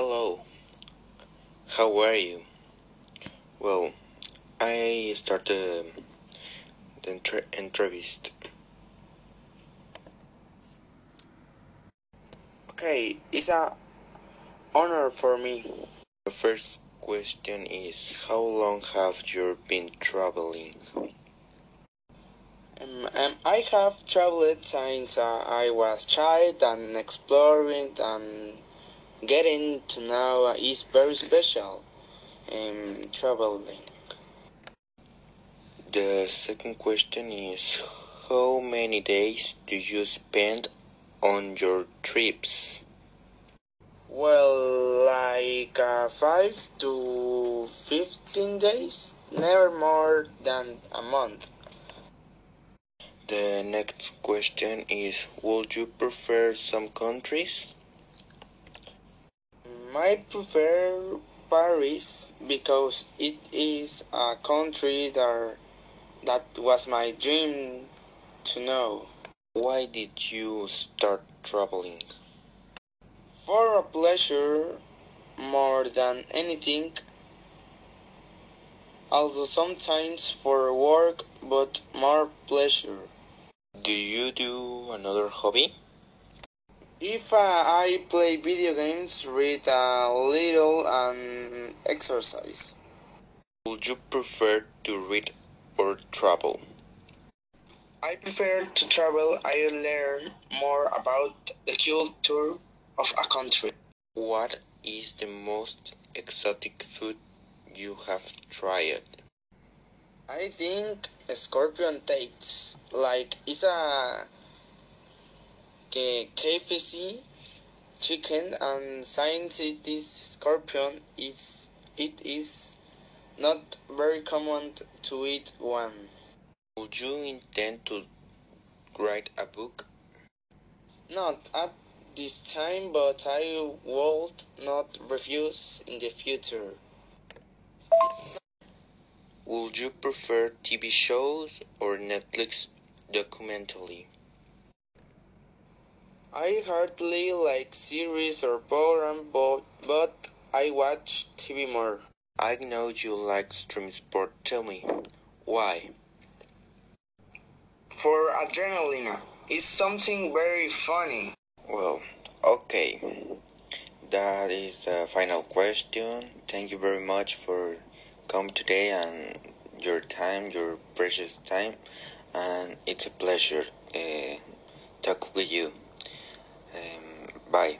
Hello. How are you? Well, I started the inter- interview. Okay, it's a honor for me. The first question is How long have you been traveling? Um, um, I have traveled since uh, I was child and exploring and getting to know is very special. Um, traveling. The second question is How many days do you spend on your trips? Well, like uh, five to fifteen days, never more than a month. The next question is Would you prefer some countries? I prefer Paris because it is a country that that was my dream to know. Why did you start traveling? For a pleasure more than anything, although sometimes for work, but more pleasure. Do you do another hobby? If uh, I play video games, read a little, and exercise. Would you prefer to read or travel? I prefer to travel. I learn more about the culture of a country. What is the most exotic food you have tried? I think scorpion tastes like it's a K- KFC chicken, and is scorpion, is it is not very common to eat one. Would you intend to write a book? Not at this time, but I would not refuse in the future. Would you prefer TV shows or Netflix documentary? I hardly like series or program, but, but I watch TV more. I know you like stream sport. Tell me, why? For adrenaline, it's something very funny. Well, okay. That is the final question. Thank you very much for coming today and your time, your precious time, and it's a pleasure uh, talk with you. Bye.